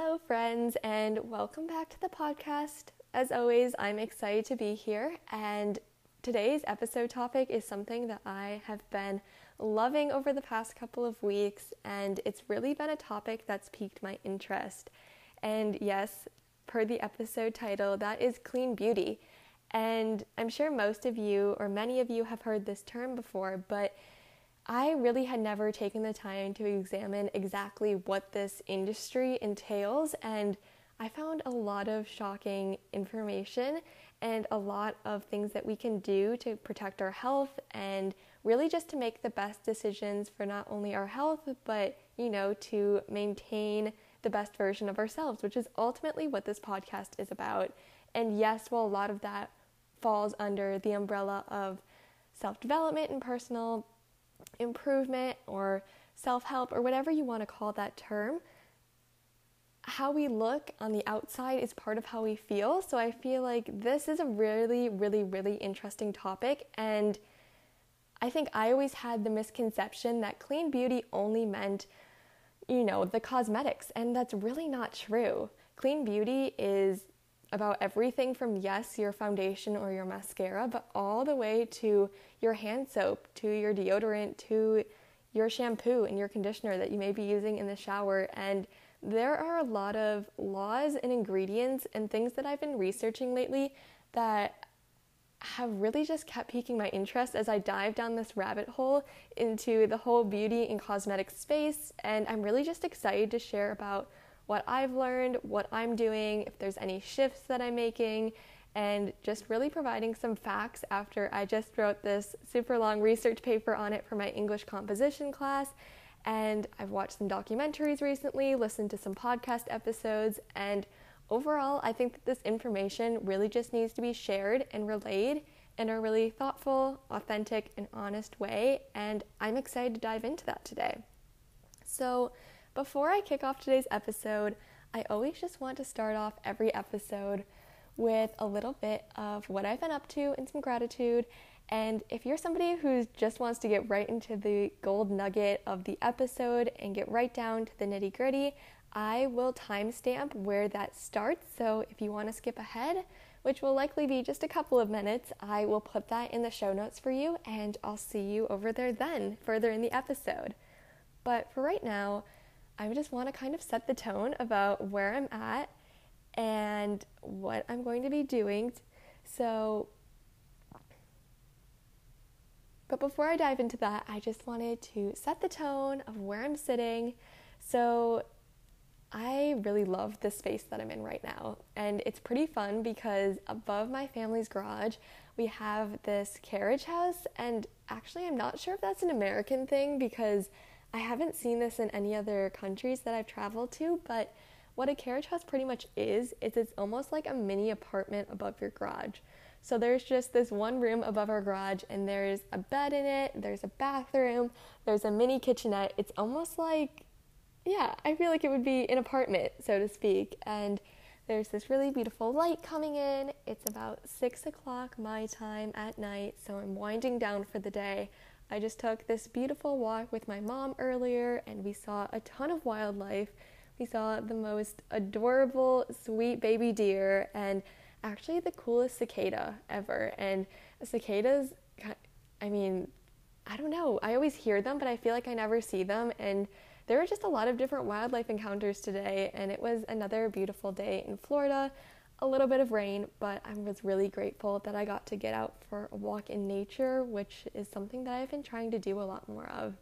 Hello, friends, and welcome back to the podcast. As always, I'm excited to be here, and today's episode topic is something that I have been loving over the past couple of weeks, and it's really been a topic that's piqued my interest. And yes, per the episode title, that is clean beauty. And I'm sure most of you, or many of you, have heard this term before, but I really had never taken the time to examine exactly what this industry entails, and I found a lot of shocking information and a lot of things that we can do to protect our health and really just to make the best decisions for not only our health, but you know, to maintain the best version of ourselves, which is ultimately what this podcast is about. And yes, while a lot of that falls under the umbrella of self development and personal improvement or self help or whatever you want to call that term, how we look on the outside is part of how we feel. So I feel like this is a really, really, really interesting topic. And I think I always had the misconception that clean beauty only meant, you know, the cosmetics. And that's really not true. Clean beauty is about everything from, yes, your foundation or your mascara, but all the way to your hand soap, to your deodorant, to your shampoo and your conditioner that you may be using in the shower. And there are a lot of laws and ingredients and things that I've been researching lately that have really just kept piquing my interest as I dive down this rabbit hole into the whole beauty and cosmetic space. And I'm really just excited to share about what I've learned, what I'm doing, if there's any shifts that I'm making, and just really providing some facts after I just wrote this super long research paper on it for my English composition class. And I've watched some documentaries recently, listened to some podcast episodes, and overall, I think that this information really just needs to be shared and relayed in a really thoughtful, authentic, and honest way. And I'm excited to dive into that today. So, before I kick off today's episode, I always just want to start off every episode with a little bit of what I've been up to and some gratitude. And if you're somebody who just wants to get right into the gold nugget of the episode and get right down to the nitty gritty, I will timestamp where that starts. So if you want to skip ahead, which will likely be just a couple of minutes, I will put that in the show notes for you and I'll see you over there then, further in the episode. But for right now, I just want to kind of set the tone about where I'm at and what I'm going to be doing. So, but before I dive into that, I just wanted to set the tone of where I'm sitting. So, I really love the space that I'm in right now. And it's pretty fun because above my family's garage, we have this carriage house. And actually, I'm not sure if that's an American thing because I haven't seen this in any other countries that I've traveled to, but what a carriage house pretty much is, is it's almost like a mini apartment above your garage. So there's just this one room above our garage, and there's a bed in it, there's a bathroom, there's a mini kitchenette. It's almost like, yeah, I feel like it would be an apartment, so to speak. And there's this really beautiful light coming in. It's about six o'clock my time at night, so I'm winding down for the day. I just took this beautiful walk with my mom earlier and we saw a ton of wildlife. We saw the most adorable, sweet baby deer and actually the coolest cicada ever. And cicadas, I mean, I don't know. I always hear them, but I feel like I never see them. And there were just a lot of different wildlife encounters today, and it was another beautiful day in Florida a little bit of rain, but I was really grateful that I got to get out for a walk in nature, which is something that I've been trying to do a lot more of.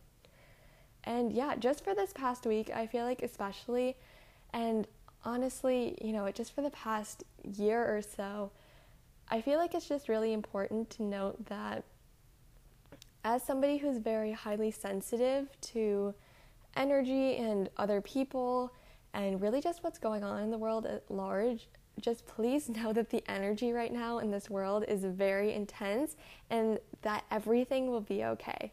And yeah, just for this past week, I feel like especially, and honestly, you know, just for the past year or so, I feel like it's just really important to note that as somebody who's very highly sensitive to energy and other people, and really just what's going on in the world at large, just please know that the energy right now in this world is very intense and that everything will be okay.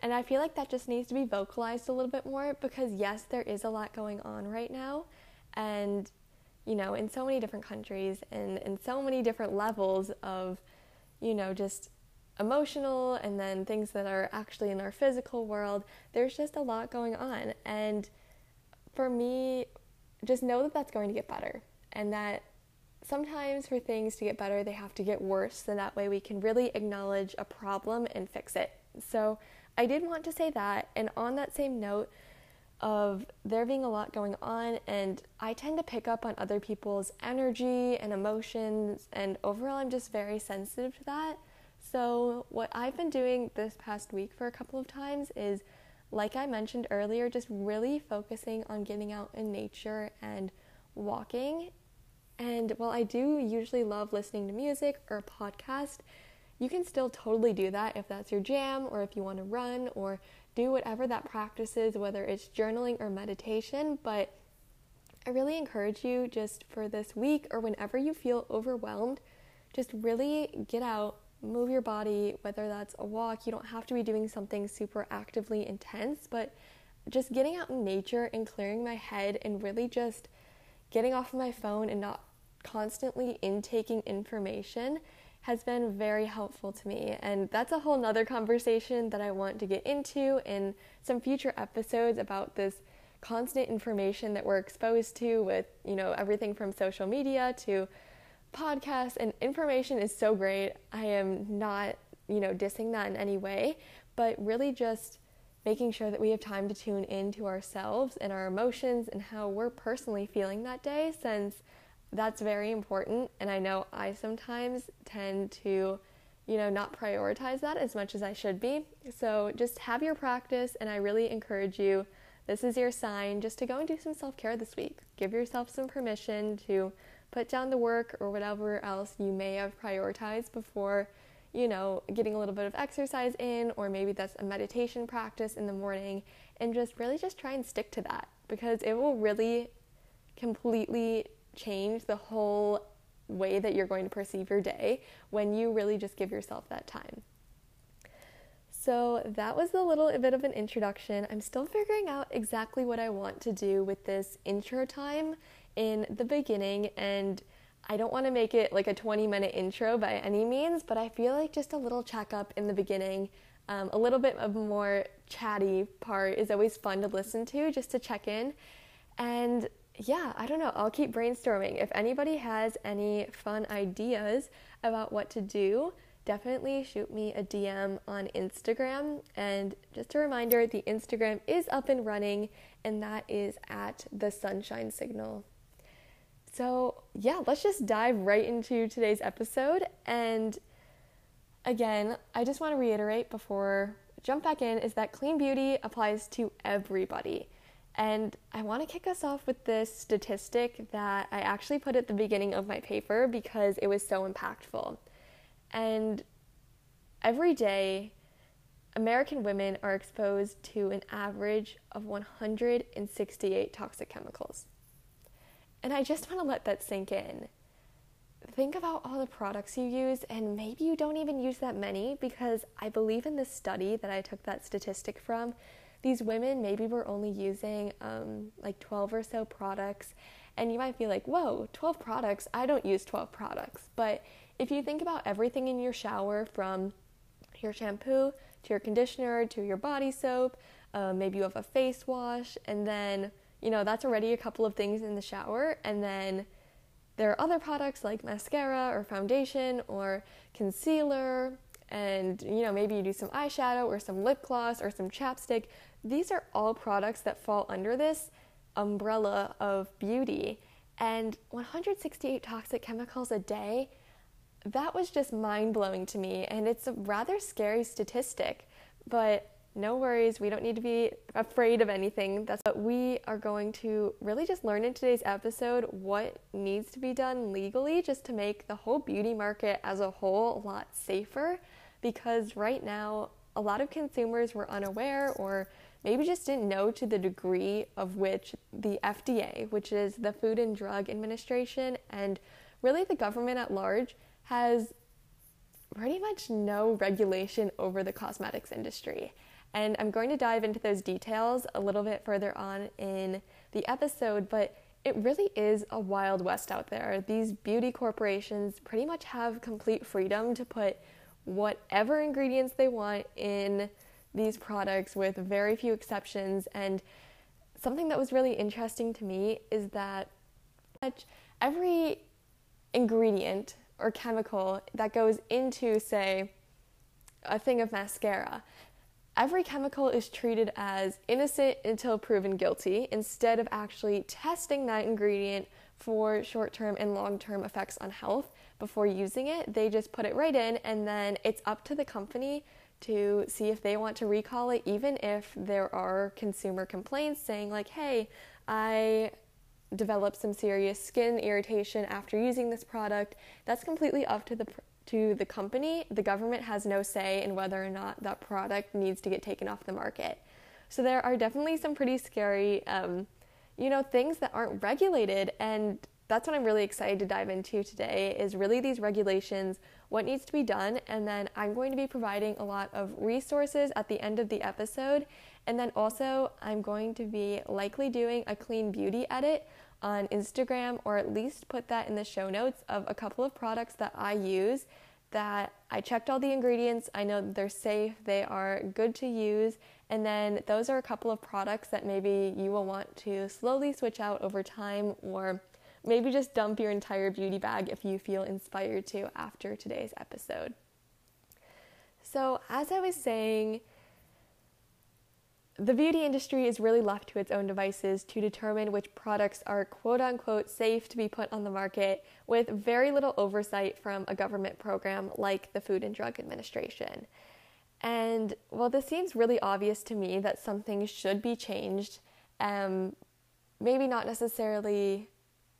And I feel like that just needs to be vocalized a little bit more because, yes, there is a lot going on right now. And, you know, in so many different countries and in so many different levels of, you know, just emotional and then things that are actually in our physical world, there's just a lot going on. And for me, just know that that's going to get better and that sometimes for things to get better, they have to get worse. So that way we can really acknowledge a problem and fix it. So I did want to say that. And on that same note, of there being a lot going on, and I tend to pick up on other people's energy and emotions, and overall, I'm just very sensitive to that. So, what I've been doing this past week for a couple of times is, like I mentioned earlier, just really focusing on getting out in nature and walking. And while I do usually love listening to music or a podcast, you can still totally do that if that's your jam or if you want to run or do whatever that practice is, whether it's journaling or meditation. But I really encourage you just for this week or whenever you feel overwhelmed, just really get out, move your body, whether that's a walk. You don't have to be doing something super actively intense, but just getting out in nature and clearing my head and really just getting off of my phone and not constantly intaking information has been very helpful to me. And that's a whole nother conversation that I want to get into in some future episodes about this constant information that we're exposed to with, you know, everything from social media to podcasts and information is so great. I am not, you know, dissing that in any way, but really just making sure that we have time to tune into ourselves and our emotions and how we're personally feeling that day since that's very important. And I know I sometimes tend to, you know, not prioritize that as much as I should be. So just have your practice, and I really encourage you. This is your sign just to go and do some self care this week. Give yourself some permission to put down the work or whatever else you may have prioritized before, you know, getting a little bit of exercise in, or maybe that's a meditation practice in the morning, and just really just try and stick to that because it will really completely change the whole way that you're going to perceive your day when you really just give yourself that time. So, that was a little bit of an introduction. I'm still figuring out exactly what I want to do with this intro time in the beginning, and I don't want to make it like a 20 minute intro by any means, but I feel like just a little checkup in the beginning, um, a little bit of more chatty part is always fun to listen to just to check in. And yeah, I don't know. I'll keep brainstorming. If anybody has any fun ideas about what to do, definitely shoot me a DM on Instagram. And just a reminder the Instagram is up and running, and that is at the Sunshine Signal. So, yeah, let's just dive right into today's episode. And again, I just want to reiterate before jump back in is that clean beauty applies to everybody. And I want to kick us off with this statistic that I actually put at the beginning of my paper because it was so impactful. And every day, American women are exposed to an average of 168 toxic chemicals. And I just want to let that sink in. Think about all the products you use, and maybe you don't even use that many because I believe in this study that I took that statistic from these women maybe were only using um, like 12 or so products. And you might be like, whoa, 12 products? I don't use 12 products. But if you think about everything in your shower from your shampoo to your conditioner to your body soap, uh, maybe you have a face wash, and then, you know, that's already a couple of things in the shower. And then there are other products like mascara or foundation or concealer and you know maybe you do some eyeshadow or some lip gloss or some chapstick these are all products that fall under this umbrella of beauty. And 168 toxic chemicals a day, that was just mind blowing to me. And it's a rather scary statistic. But no worries, we don't need to be afraid of anything. That's what we are going to really just learn in today's episode what needs to be done legally just to make the whole beauty market as a whole a lot safer. Because right now, a lot of consumers were unaware or maybe just didn't know to the degree of which the FDA, which is the Food and Drug Administration, and really the government at large, has pretty much no regulation over the cosmetics industry. And I'm going to dive into those details a little bit further on in the episode, but it really is a wild west out there. These beauty corporations pretty much have complete freedom to put whatever ingredients they want in these products with very few exceptions. And something that was really interesting to me is that every ingredient or chemical that goes into, say, a thing of mascara, every chemical is treated as innocent until proven guilty instead of actually testing that ingredient for short term and long term effects on health before using it. They just put it right in, and then it's up to the company to see if they want to recall it, even if there are consumer complaints saying, like, hey, I developed some serious skin irritation after using this product. That's completely up to the to the company. The government has no say in whether or not that product needs to get taken off the market. So there are definitely some pretty scary, um, you know, things that aren't regulated, and that's what I'm really excited to dive into today. Is really these regulations what needs to be done, and then I'm going to be providing a lot of resources at the end of the episode. And then also, I'm going to be likely doing a clean beauty edit on Instagram, or at least put that in the show notes of a couple of products that I use that I checked all the ingredients. I know they're safe, they are good to use, and then those are a couple of products that maybe you will want to slowly switch out over time or maybe just dump your entire beauty bag if you feel inspired to after today's episode. So, as I was saying, the beauty industry is really left to its own devices to determine which products are quote unquote safe to be put on the market with very little oversight from a government program like the Food and Drug Administration. And while this seems really obvious to me that something should be changed, um, maybe not necessarily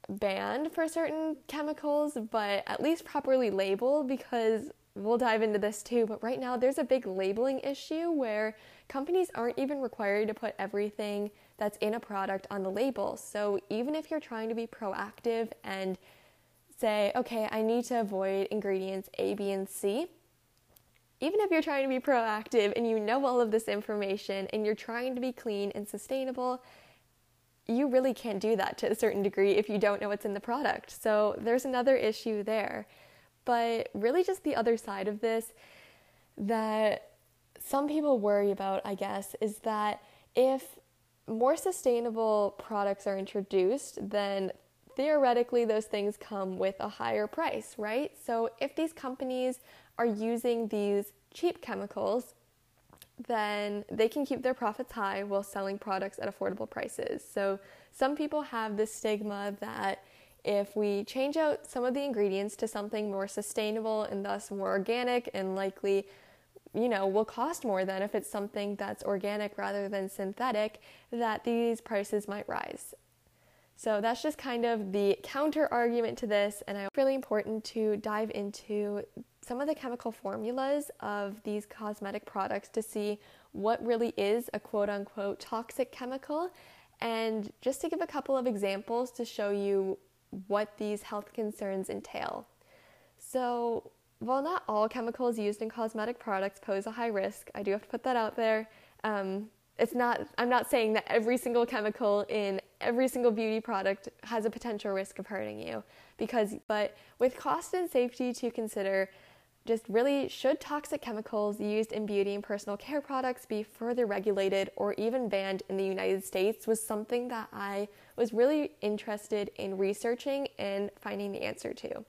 banned for certain chemicals, but at least properly labeled because we'll dive into this too. But right now, there's a big labeling issue where companies aren't even required to put everything that's in a product on the label. So even if you're trying to be proactive and say, okay, I need to avoid ingredients A, B, and C, even if you're trying to be proactive and you know all of this information and you're trying to be clean and sustainable, you really can't do that to a certain degree if you don't know what's in the product. So there's another issue there. But really, just the other side of this that some people worry about, I guess, is that if more sustainable products are introduced, then theoretically those things come with a higher price, right? So if these companies are using these cheap chemicals then they can keep their profits high while selling products at affordable prices. So, some people have this stigma that if we change out some of the ingredients to something more sustainable and thus more organic and likely you know will cost more than if it's something that's organic rather than synthetic that these prices might rise. So that's just kind of the counter argument to this, and it's really important to dive into some of the chemical formulas of these cosmetic products to see what really is a quote unquote toxic chemical, and just to give a couple of examples to show you what these health concerns entail. So, while not all chemicals used in cosmetic products pose a high risk, I do have to put that out there. Um, it's not i'm not saying that every single chemical in every single beauty product has a potential risk of hurting you because but with cost and safety to consider just really should toxic chemicals used in beauty and personal care products be further regulated or even banned in the United States was something that I was really interested in researching and finding the answer to.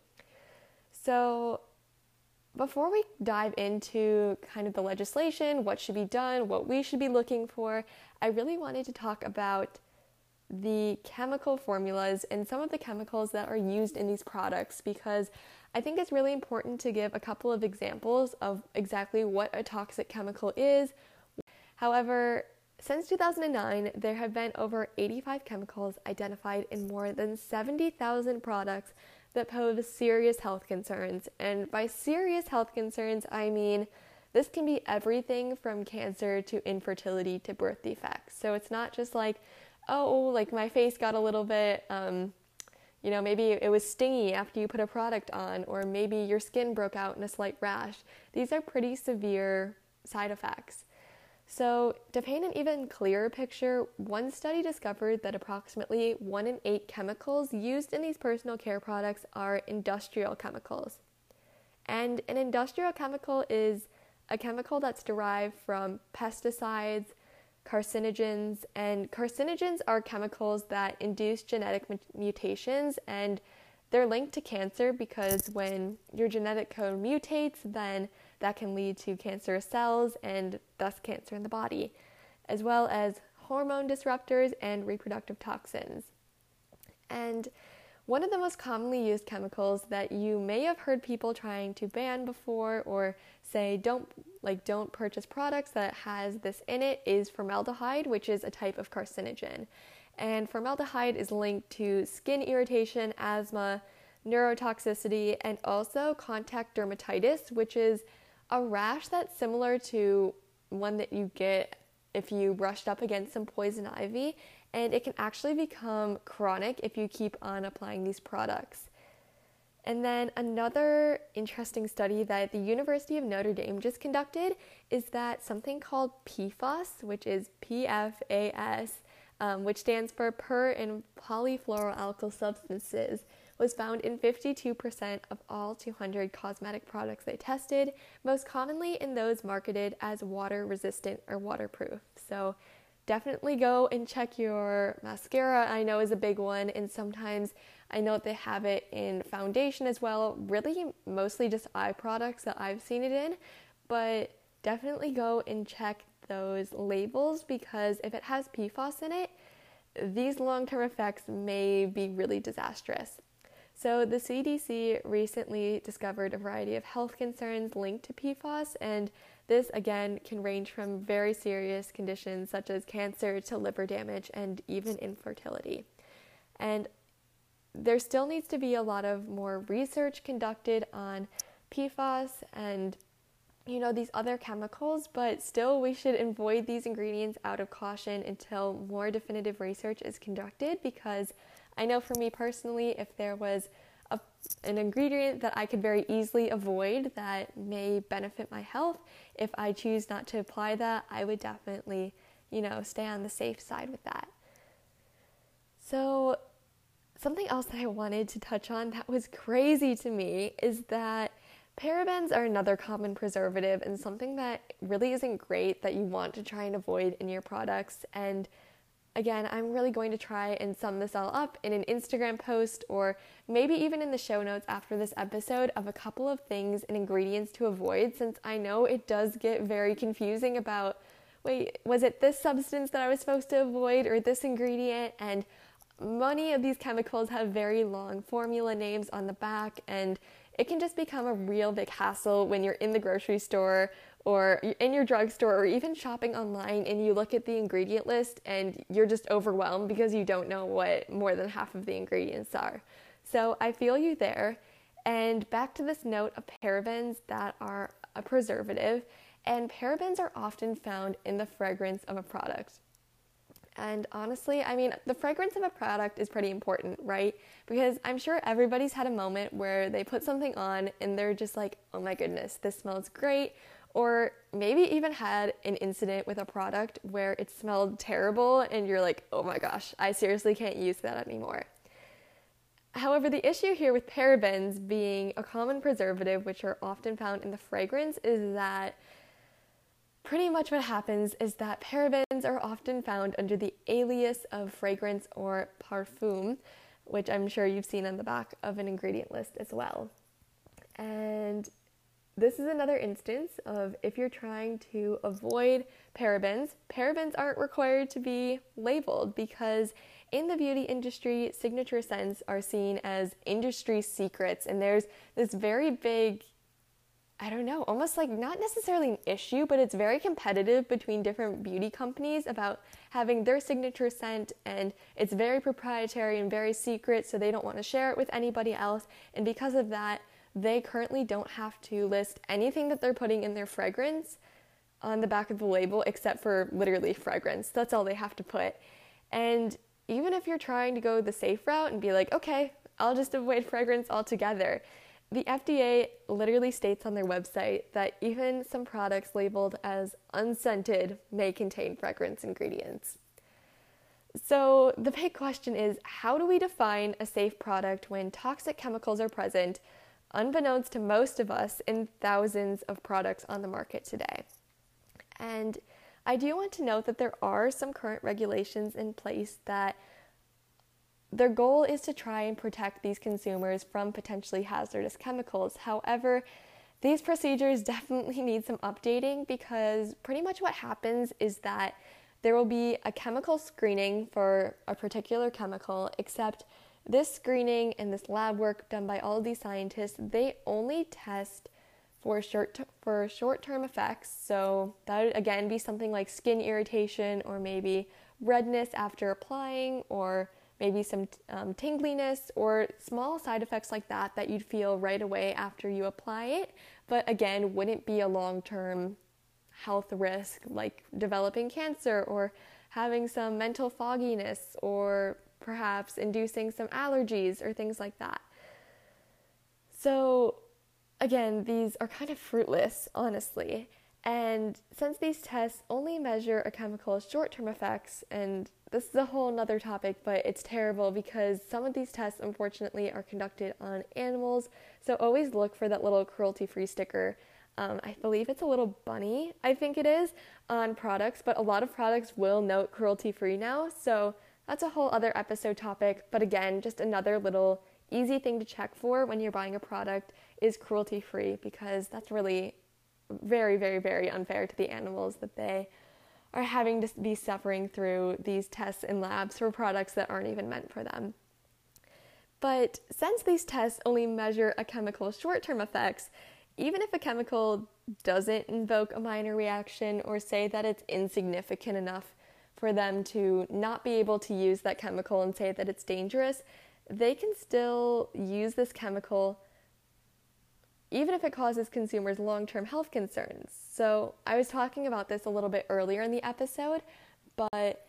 So, before we dive into kind of the legislation, what should be done, what we should be looking for, I really wanted to talk about the chemical formulas and some of the chemicals that are used in these products because I think it's really important to give a couple of examples of exactly what a toxic chemical is. However, since 2009, there have been over 85 chemicals identified in more than 70,000 products that pose serious health concerns. And by serious health concerns, I mean this can be everything from cancer to infertility to birth defects. So it's not just like, oh, like my face got a little bit, um, you know, maybe it was stingy after you put a product on, or maybe your skin broke out in a slight rash. These are pretty severe side effects. So, to paint an even clearer picture, one study discovered that approximately 1 in 8 chemicals used in these personal care products are industrial chemicals. And an industrial chemical is a chemical that's derived from pesticides, carcinogens. And carcinogens are chemicals that induce genetic mutations and they're linked to cancer because when your genetic code mutates, then that can lead to cancerous cells and thus cancer in the body, as well as hormone disruptors and reproductive toxins. And one of the most commonly used chemicals that you may have heard people trying to ban before or say don't like don't purchase products that has this in it is formaldehyde, which is a type of carcinogen. And formaldehyde is linked to skin irritation, asthma, neurotoxicity, and also contact dermatitis, which is a rash that's similar to one that you get if you brushed up against some poison ivy and it can actually become chronic if you keep on applying these products. And then another interesting study that the University of Notre Dame just conducted is that something called PFAS, which is PFAS, um, which stands for per and polyfluoroalkyl substances, was found in 52% of all 200 cosmetic products they tested, most commonly in those marketed as water resistant or waterproof. So definitely go and check your mascara. I know is a big one, and sometimes I know they have it in foundation as well. Really, mostly just eye products that I've seen it in, but definitely go and check those labels because if it has PFAS in it, these long term effects may be really disastrous. So, the CDC recently discovered a variety of health concerns linked to PFAS, and this again can range from very serious conditions such as cancer to liver damage and even infertility. And there still needs to be a lot of more research conducted on PFAS and you know these other chemicals, but still we should avoid these ingredients out of caution until more definitive research is conducted because I know for me personally if there was an ingredient that I could very easily avoid that may benefit my health, if I choose not to apply that, I would definitely, you know, stay on the safe side with that. So, something else that I wanted to touch on that was crazy to me is that parabens are another common preservative and something that really isn't great that you want to try and avoid in your products. And Again, I'm really going to try and sum this all up in an Instagram post or maybe even in the show notes after this episode of a couple of things and ingredients to avoid since I know it does get very confusing about wait, was it this substance that I was supposed to avoid or this ingredient? And many of these chemicals have very long formula names on the back, and it can just become a real big hassle when you're in the grocery store or in your drugstore or even shopping online and you look at the ingredient list and you're just overwhelmed because you don't know what more than half of the ingredients are. So I feel you there. And back to this note of parabens that are a preservative, and parabens are often found in the fragrance of a product. And honestly, I mean, the fragrance of a product is pretty important, right? Because I'm sure everybody's had a moment where they put something on and they're just like, oh my goodness, this smells great or maybe even had an incident with a product where it smelled terrible and you're like, oh my gosh, I seriously can't use that anymore. However, the issue here with parabens being a common preservative, which are often found in the fragrance, is that pretty much what happens is that parabens are often found under the alias of fragrance or parfum, which I'm sure you've seen on the back of an ingredient list as well. And this is another instance of if you're trying to avoid parabens, parabens aren't required to be labeled because in the beauty industry, signature scents are seen as industry secrets, and there's this very big I don't know, almost like not necessarily an issue, but it's very competitive between different beauty companies about having their signature scent, and it's very proprietary and very secret, so they don't want to share it with anybody else. And because of that, they currently don't have to list anything that they're putting in their fragrance on the back of the label except for literally fragrance. That's all they have to put. And even if you're trying to go the safe route and be like, okay, I'll just avoid fragrance altogether, the FDA literally states on their website that even some products labeled as unscented may contain fragrance ingredients. So, the big question is how do we define a safe product when toxic chemicals are present unbeknownst to most of us, in thousands of products on the market today. And I do want to note that there are some current regulations in place that their goal is to try and protect these consumers from potentially hazardous chemicals. However, these procedures definitely need some updating because pretty much what happens is that there will be a chemical screening for a particular chemical, except this screening and this lab work done by all of these scientists, they only test for short for short-term effects. So that would again be something like skin irritation or maybe redness after applying or maybe some um, tingliness or small side effects like that that you'd feel right away after you apply it, but again wouldn't be a long-term health risk like developing cancer or having some mental fogginess or perhaps inducing some allergies or things like that. So again, these are kind of fruitless, honestly. And since these tests only measure a chemical's short term effects, and this is a whole nother topic, but it's terrible because some of these tests, unfortunately, are conducted on animals. So always look for that little cruelty free sticker. Um, I believe it's a little bunny, I think it is, on products, but a lot of products will note cruelty free now. So that's a whole other episode topic. But again, just another little easy thing to check for when you're buying a product is cruelty free because that's really very, very, very unfair to the animals that they are having to be suffering through these tests in labs for products that aren't even meant for them. But since these tests only measure a chemical's short term effects, even if a chemical doesn't invoke a minor reaction or say that it's insignificant enough for them to not be able to use that chemical and say that it's dangerous, they can still use this chemical even if it causes consumers long term health concerns. So, I was talking about this a little bit earlier in the episode, but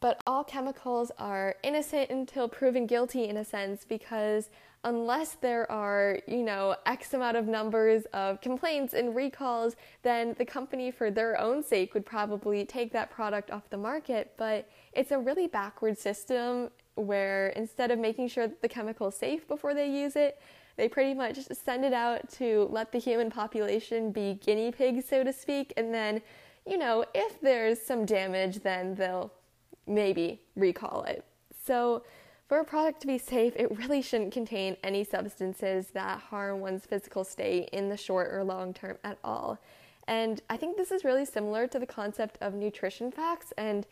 But all chemicals are innocent until proven guilty in a sense because unless there are, you know, X amount of numbers of complaints and recalls, then the company, for their own sake, would probably take that product off the market. But it's a really backward system where instead of making sure that the chemical is safe before they use it, they pretty much send it out to let the human population be guinea pigs, so to speak, and then, you know, if there's some damage, then they'll maybe recall it. So, for a product to be safe, it really shouldn't contain any substances that harm one's physical state in the short or long term at all. And I think this is really similar to the concept of nutrition facts. And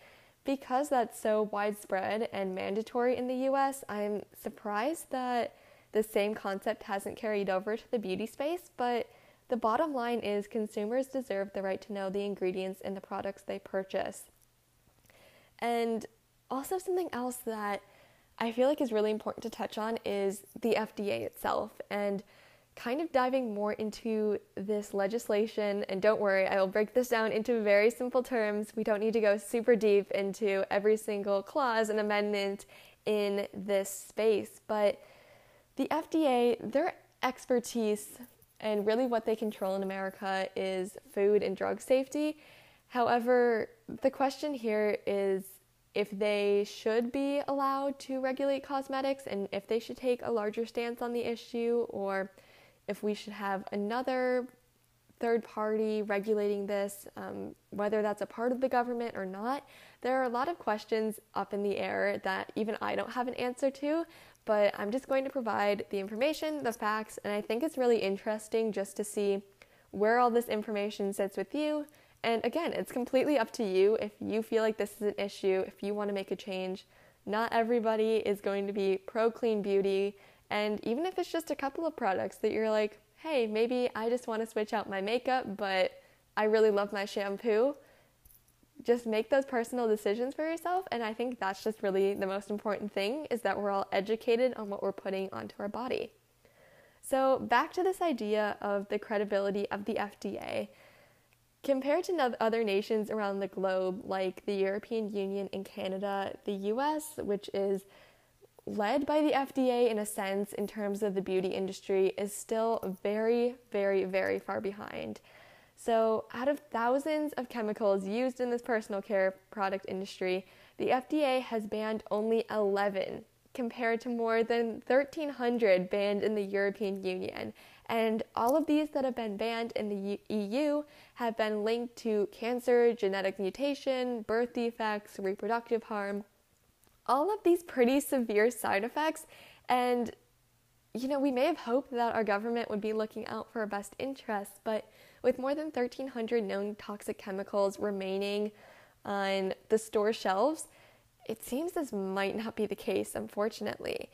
because that's so widespread and mandatory in the US, I'm surprised that the same concept hasn't carried over to the beauty space. But the bottom line is consumers deserve the right to know the ingredients in the products they purchase. And also, something else that I feel like is really important to touch on is the FDA itself and kind of diving more into this legislation. And don't worry, I will break this down into very simple terms. We don't need to go super deep into every single clause and amendment in this space. But the FDA, their expertise and really what they control in America is food and drug safety. However, the question here is if they should be allowed to regulate cosmetics and if they should take a larger stance on the issue, or if we should have another third party regulating this, um, whether that's a part of the government or not. There are a lot of questions up in the air that even I don't have an answer to, but I'm just going to provide the information, the facts, and I think it's really interesting just to see where all this information sits with you and again, it's completely up to you if you feel like this is an issue, if you want to make a change. Not everybody is going to be pro clean beauty. And even if it's just a couple of products that you're like, hey, maybe I just want to switch out my makeup, but I really love my shampoo, just make those personal decisions for yourself. And I think that's just really the most important thing is that we're all educated on what we're putting onto our body. So, back to this idea of the credibility of the FDA. Compared to other nations around the globe, like the European Union and Canada, the US, which is led by the FDA in a sense in terms of the beauty industry, is still very, very, very far behind. So, out of thousands of chemicals used in this personal care product industry, the FDA has banned only 11 compared to more than 1,300 banned in the European Union. And all of these that have been banned in the EU have been linked to cancer, genetic mutation, birth defects, reproductive harm, all of these pretty severe side effects. And, you know, we may have hoped that our government would be looking out for our best interests, but with more than 1,300 known toxic chemicals remaining on the store shelves, it seems this might not be the case, unfortunately.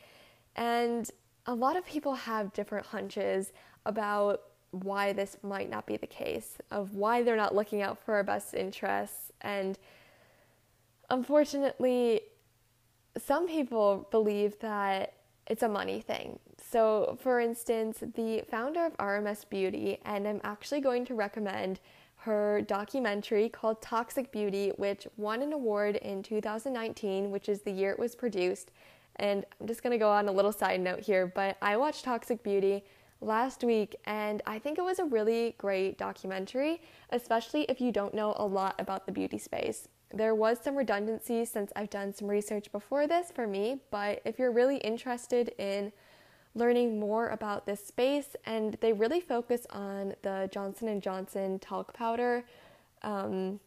And a lot of people have different hunches about why this might not be the case, of why they're not looking out for our best interests. And unfortunately, some people believe that it's a money thing. So, for instance, the founder of RMS Beauty, and I'm actually going to recommend her documentary called Toxic Beauty, which won an award in 2019, which is the year it was produced. And I'm just going to go on a little side note here, but I watched Toxic Beauty last week and I think it was a really great documentary, especially if you don't know a lot about the beauty space. There was some redundancy since I've done some research before this for me, but if you're really interested in learning more about this space and they really focus on the Johnson & Johnson talc powder um,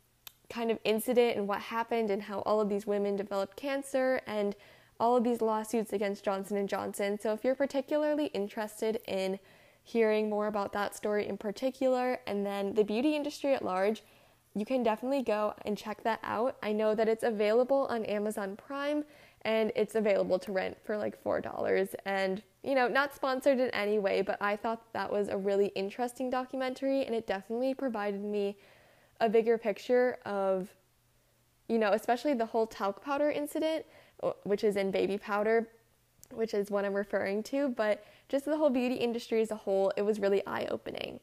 kind of incident and what happened and how all of these women developed cancer and all of these lawsuits against Johnson & Johnson. So if you're particularly interested in hearing more about that story in particular and then the beauty industry at large, you can definitely go and check that out. I know that it's available on Amazon Prime and it's available to rent for like $4 and you know, not sponsored in any way, but I thought that was a really interesting documentary and it definitely provided me a bigger picture of you know, especially the whole talc powder incident, which is in baby powder, which is what I'm referring to, but just the whole beauty industry as a whole, it was really eye opening.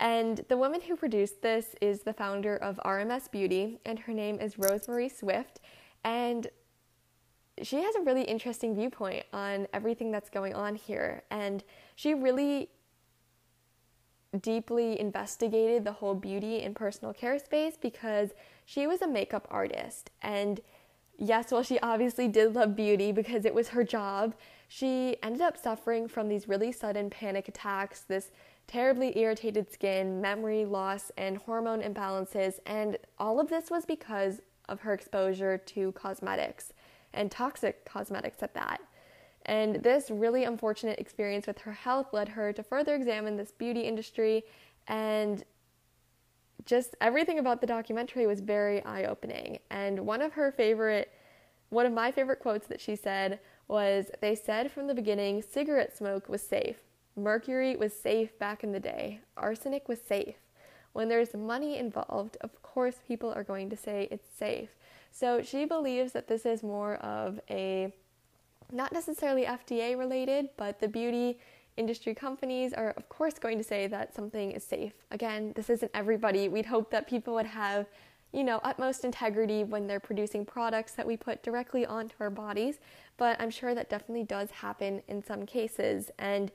And the woman who produced this is the founder of RMS Beauty, and her name is Rose-Marie Swift. And she has a really interesting viewpoint on everything that's going on here. And she really deeply investigated the whole beauty and personal care space because she was a makeup artist. And yes, while she obviously did love beauty because it was her job, she ended up suffering from these really sudden panic attacks, this terribly irritated skin, memory loss, and hormone imbalances. And all of this was because of her exposure to cosmetics and toxic cosmetics at that. And this really unfortunate experience with her health led her to further examine this beauty industry and just everything about the documentary was very eye-opening. And one of her favorite one of my favorite quotes that she said was they said from the beginning cigarette smoke was safe. Mercury was safe back in the day. Arsenic was safe. When there's money involved, of course people are going to say it's safe. So she believes that this is more of a not necessarily FDA related, but the beauty industry companies are, of course, going to say that something is safe. Again, this isn't everybody. We'd hope that people would have, you know, utmost integrity when they're producing products that we put directly onto our bodies, but I'm sure that definitely does happen in some cases. And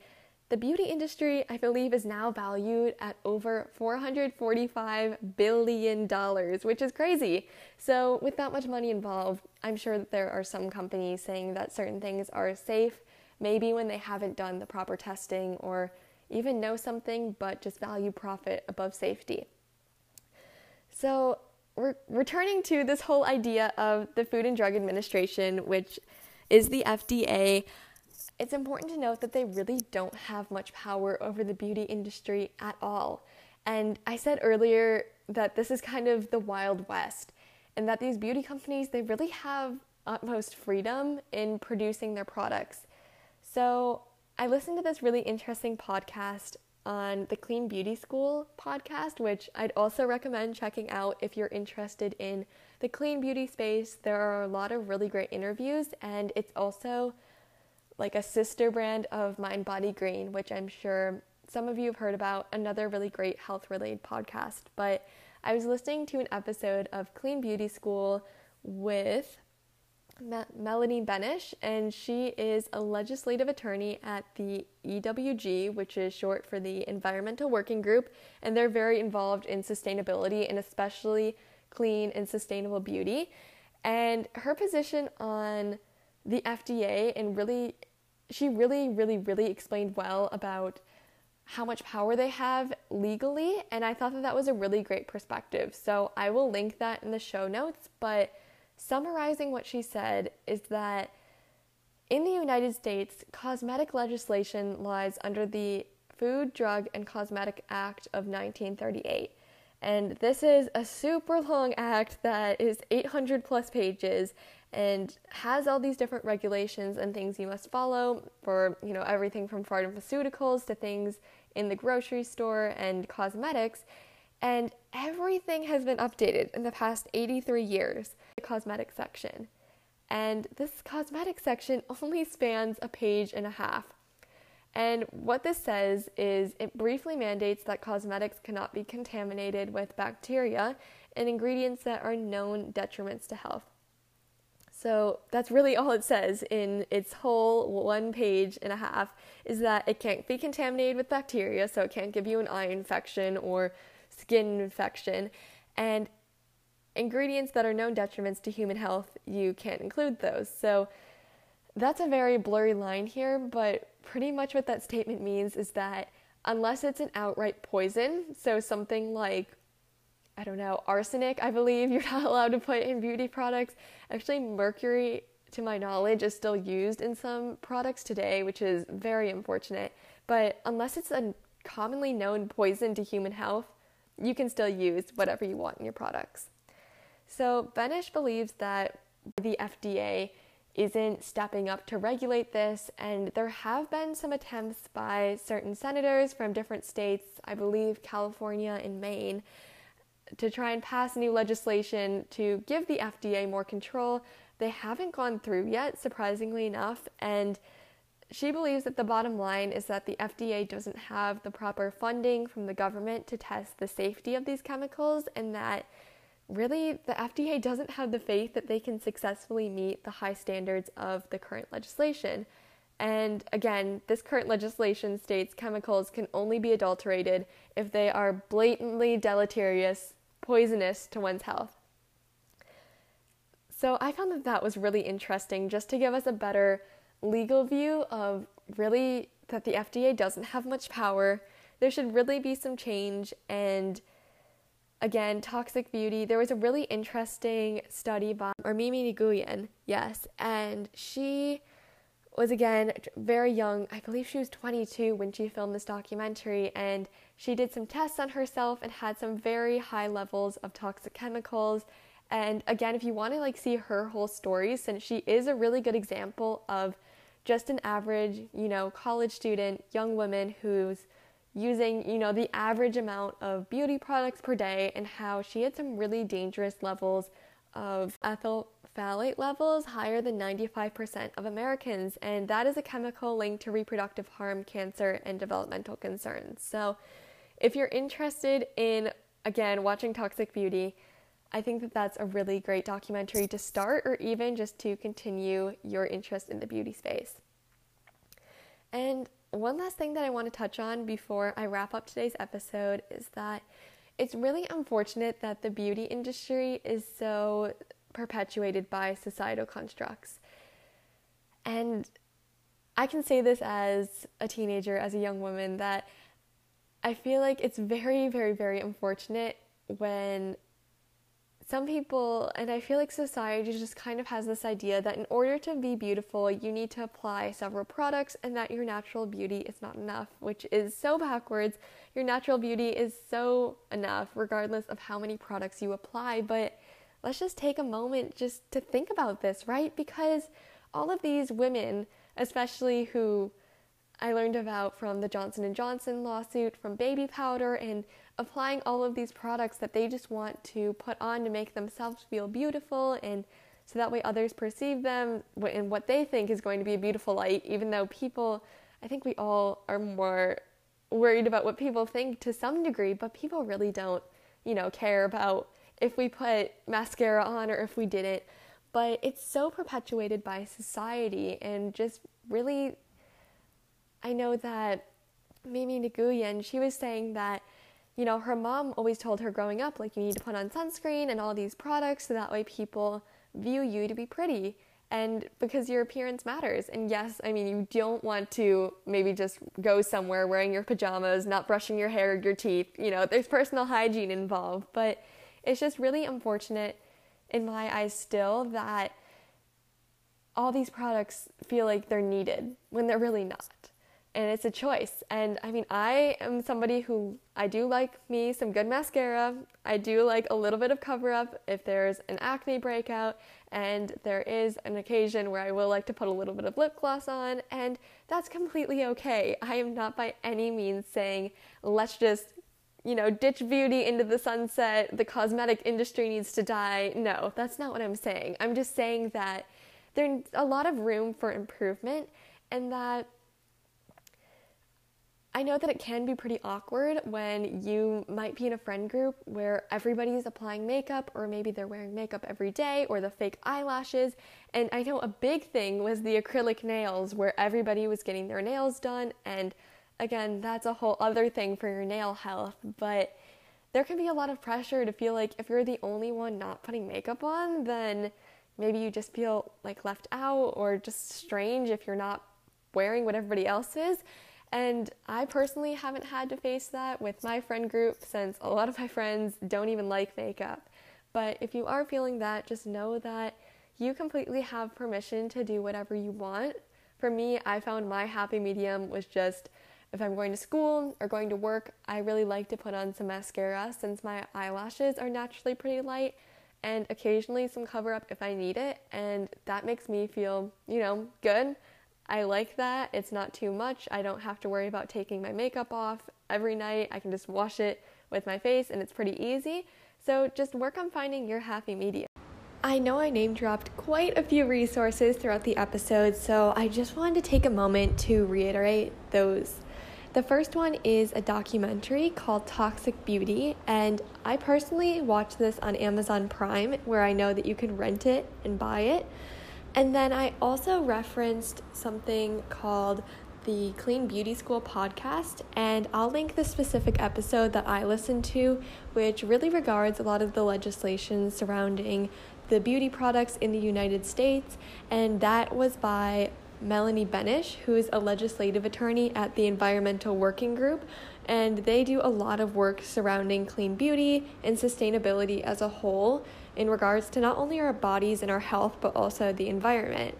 the beauty industry, I believe, is now valued at over $445 billion, which is crazy. So, with that much money involved, I'm sure that there are some companies saying that certain things are safe, maybe when they haven't done the proper testing or even know something, but just value profit above safety. So, we're returning to this whole idea of the Food and Drug Administration, which is the FDA it's important to note that they really don't have much power over the beauty industry at all. And I said earlier that this is kind of the Wild West, and that these beauty companies, they really have utmost freedom in producing their products. So I listened to this really interesting podcast on the Clean Beauty School podcast, which I'd also recommend checking out if you're interested in the clean beauty space. There are a lot of really great interviews, and it's also like a sister brand of Mind Body Green, which I'm sure some of you have heard about, another really great health related podcast. But I was listening to an episode of Clean Beauty School with Me- Melanie Benesh, and she is a legislative attorney at the EWG, which is short for the Environmental Working Group, and they're very involved in sustainability and especially clean and sustainable beauty. And her position on the FDA and really, she really, really, really explained well about how much power they have legally. And I thought that that was a really great perspective. So I will link that in the show notes. But summarizing what she said is that in the United States, cosmetic legislation lies under the Food, Drug, and Cosmetic Act of 1938. And this is a super long act that is 800 plus pages and has all these different regulations and things you must follow for, you know, everything from pharmaceuticals to things in the grocery store and cosmetics. And everything has been updated in the past 83 years, cosmetic section. And this cosmetic section only spans a page and a half. And what this says is it briefly mandates that cosmetics cannot be contaminated with bacteria and ingredients that are known detriments to health. So that's really all it says in its whole one page and a half is that it can't be contaminated with bacteria, so it can't give you an eye infection or skin infection. And ingredients that are known detriments to human health, you can't include those. So that's a very blurry line here, but pretty much what that statement means is that unless it's an outright poison, so something like, I don't know, arsenic, I believe you're not allowed to put in beauty products. Actually, mercury, to my knowledge, is still used in some products today, which is very unfortunate. But unless it's a commonly known poison to human health, you can still use whatever you want in your products. So, Benesh believes that the FDA isn't stepping up to regulate this, and there have been some attempts by certain senators from different states, I believe California and Maine, to try and pass new legislation to give the FDA more control. They haven't gone through yet, surprisingly enough, and she believes that the bottom line is that the FDA doesn't have the proper funding from the government to test the safety of these chemicals and that really the FDA doesn't have the faith that they can successfully meet the high standards of the current legislation. And again, this current legislation states chemicals can only be adulterated if they are blatantly deleterious, poisonous to one's health. So I found that that was really interesting just to give us a better legal view of really that the FDA doesn't have much power. There should really be some change and again, toxic beauty. There was a really interesting study by or Mymy Nguyen, yes, and she was again very young. I believe she was 22 when she filmed this documentary, and she did some tests on herself and had some very high levels of toxic chemicals. And again, if you want to like see her whole story, since she is a really good example of just an average, you know, college student, young woman who's using, you know, the average amount of beauty products per day and how she had some really dangerous levels of ethyl phthalate levels higher than 95% of Americans, and that is a chemical linked to reproductive harm, cancer, and developmental concerns. So, if you're interested in again watching Toxic Beauty, I think that that's a really great documentary to start or even just to continue your interest in the beauty space. And one last thing that I want to touch on before I wrap up today's episode is that it's really unfortunate that the beauty industry is so perpetuated by societal constructs. And I can say this as a teenager, as a young woman, that I feel like it's very, very, very unfortunate when some people, and I feel like society just kind of has this idea that in order to be beautiful, you need to apply several products and that your natural beauty is not enough, which is so backwards. Your natural beauty is so enough, regardless of how many products you apply. But let's just take a moment just to think about this, right? Because all of these women, especially who I learned about from the Johnson & Johnson lawsuit, from baby powder and applying all of these products that they just want to put on to make themselves feel beautiful and so that way others perceive them and what they think is going to be a beautiful light even though people I think we all are more worried about what people think to some degree but people really don't you know care about if we put mascara on or if we didn't. But it's so perpetuated by society and just really I know that Mymy Nguyen she was saying that you know, her mom always told her growing up, like, you need to put on sunscreen and all these products so that way people view you to be pretty and because your appearance matters. And yes, I mean, you don't want to maybe just go somewhere wearing your pajamas, not brushing your hair or your teeth. You know, there's personal hygiene involved, but it's just really unfortunate in my eyes still that all these products feel like they're needed when they're really not and it's a choice. And I mean, I am somebody who I do like me some good mascara. I do like a little bit of cover up if there's an acne breakout, and there is an occasion where I will like to put a little bit of lip gloss on, and that's completely okay. I am not by any means saying let's just you know, ditch beauty into the sunset, the cosmetic industry needs to die. No, that's not what I'm saying. I'm just saying that there's a lot of room for improvement and that I know that it can be pretty awkward when you might be in a friend group where everybody's applying makeup, or maybe they're wearing makeup every day, or the fake eyelashes. And I know a big thing was the acrylic nails, where everybody was getting their nails done. And again, that's a whole other thing for your nail health. But there can be a lot of pressure to feel like if you're the only one not putting makeup on, then maybe you just feel like left out or just strange if you're not wearing what everybody else is. And I personally haven't had to face that with my friend group since a lot of my friends don't even like makeup. But if you are feeling that, just know that you completely have permission to do whatever you want. For me, I found my happy medium was just if I'm going to school or going to work, I really like to put on some mascara since my eyelashes are naturally pretty light and occasionally some cover up if I need it. And that makes me feel, you know, good. I like that. It's not too much. I don't have to worry about taking my makeup off every night. I can just wash it with my face and it's pretty easy. So just work on finding your happy medium. I know I name dropped quite a few resources throughout the episode, so I just wanted to take a moment to reiterate those. The first one is a documentary called Toxic Beauty, and I personally watched this on Amazon Prime, where I know that you can rent it and buy it. And then I also referenced something called the Clean Beauty School podcast, and I'll link the specific episode that I listened to, which really regards a lot of the legislation surrounding the beauty products in the United States, and that was by Melanie Benesh, who is a legislative attorney at the Environmental Working Group, and they do a lot of work surrounding clean beauty and sustainability as a whole in regards to not only our bodies and our health, but also the environment.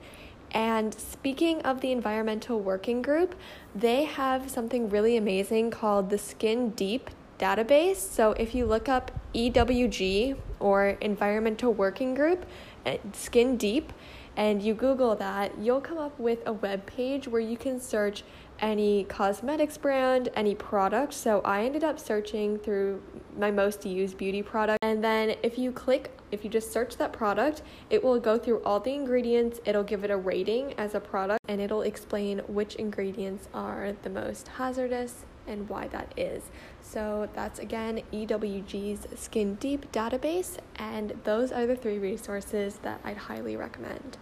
And speaking of the Environmental Working Group, they have something really amazing called the Skin Deep database. So if you look up EWG or Environmental Working Group, eh, Skin Deep, and you Google that, you'll come up with a web page where you can search any cosmetics brand, any product. So I ended up searching through my most used beauty product. And then if you click, if you just search that product, it will go through all the ingredients, it'll give it a rating as a product, and it'll explain which ingredients are the most hazardous and why that is. So that's again EWG's Skin Deep database, and those are the three resources that I'd highly recommend.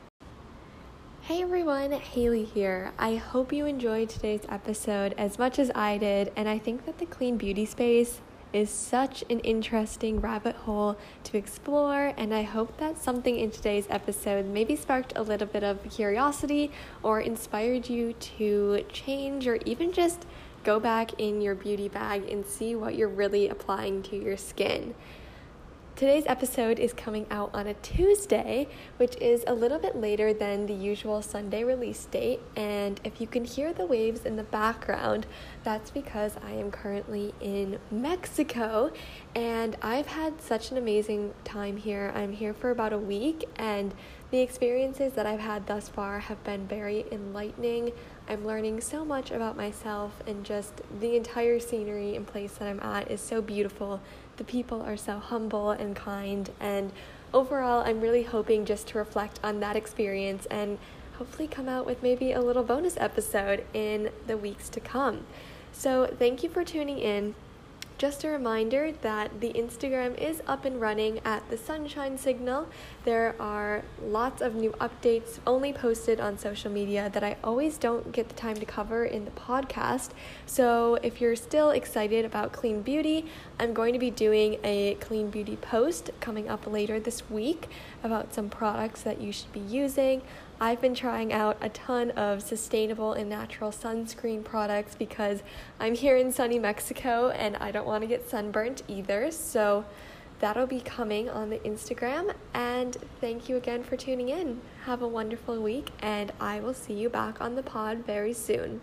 Hey everyone, Hailey here. I hope you enjoyed today's episode as much as I did, and I think that the clean beauty space is such an interesting rabbit hole to explore, and I hope that something in today's episode maybe sparked a little bit of curiosity or inspired you to change or even just go back in your beauty bag and see what you're really applying to your skin. Today's episode is coming out on a Tuesday, which is a little bit later than the usual Sunday release date. And if you can hear the waves in the background, that's because I am currently in Mexico and I've had such an amazing time here. I'm here for about a week, and the experiences that I've had thus far have been very enlightening. I'm learning so much about myself, and just the entire scenery and place that I'm at is so beautiful the people are so humble and kind. And overall, I'm really hoping just to reflect on that experience and hopefully come out with maybe a little bonus episode in the weeks to come. So, thank you for tuning in. Just a reminder that the Instagram is up and running at the Sunshine Signal. There are lots of new updates only posted on social media that I always don't get the time to cover in the podcast. So if you're still excited about clean beauty, I'm going to be doing a clean beauty post coming up later this week about some products that you should be using. I've been trying out a ton of sustainable and natural sunscreen products because I'm here in sunny Mexico and I don't want to get sunburnt either. So that'll be coming on the Instagram. And thank you again for tuning in. Have a wonderful week, and I will see you back on the pod very soon.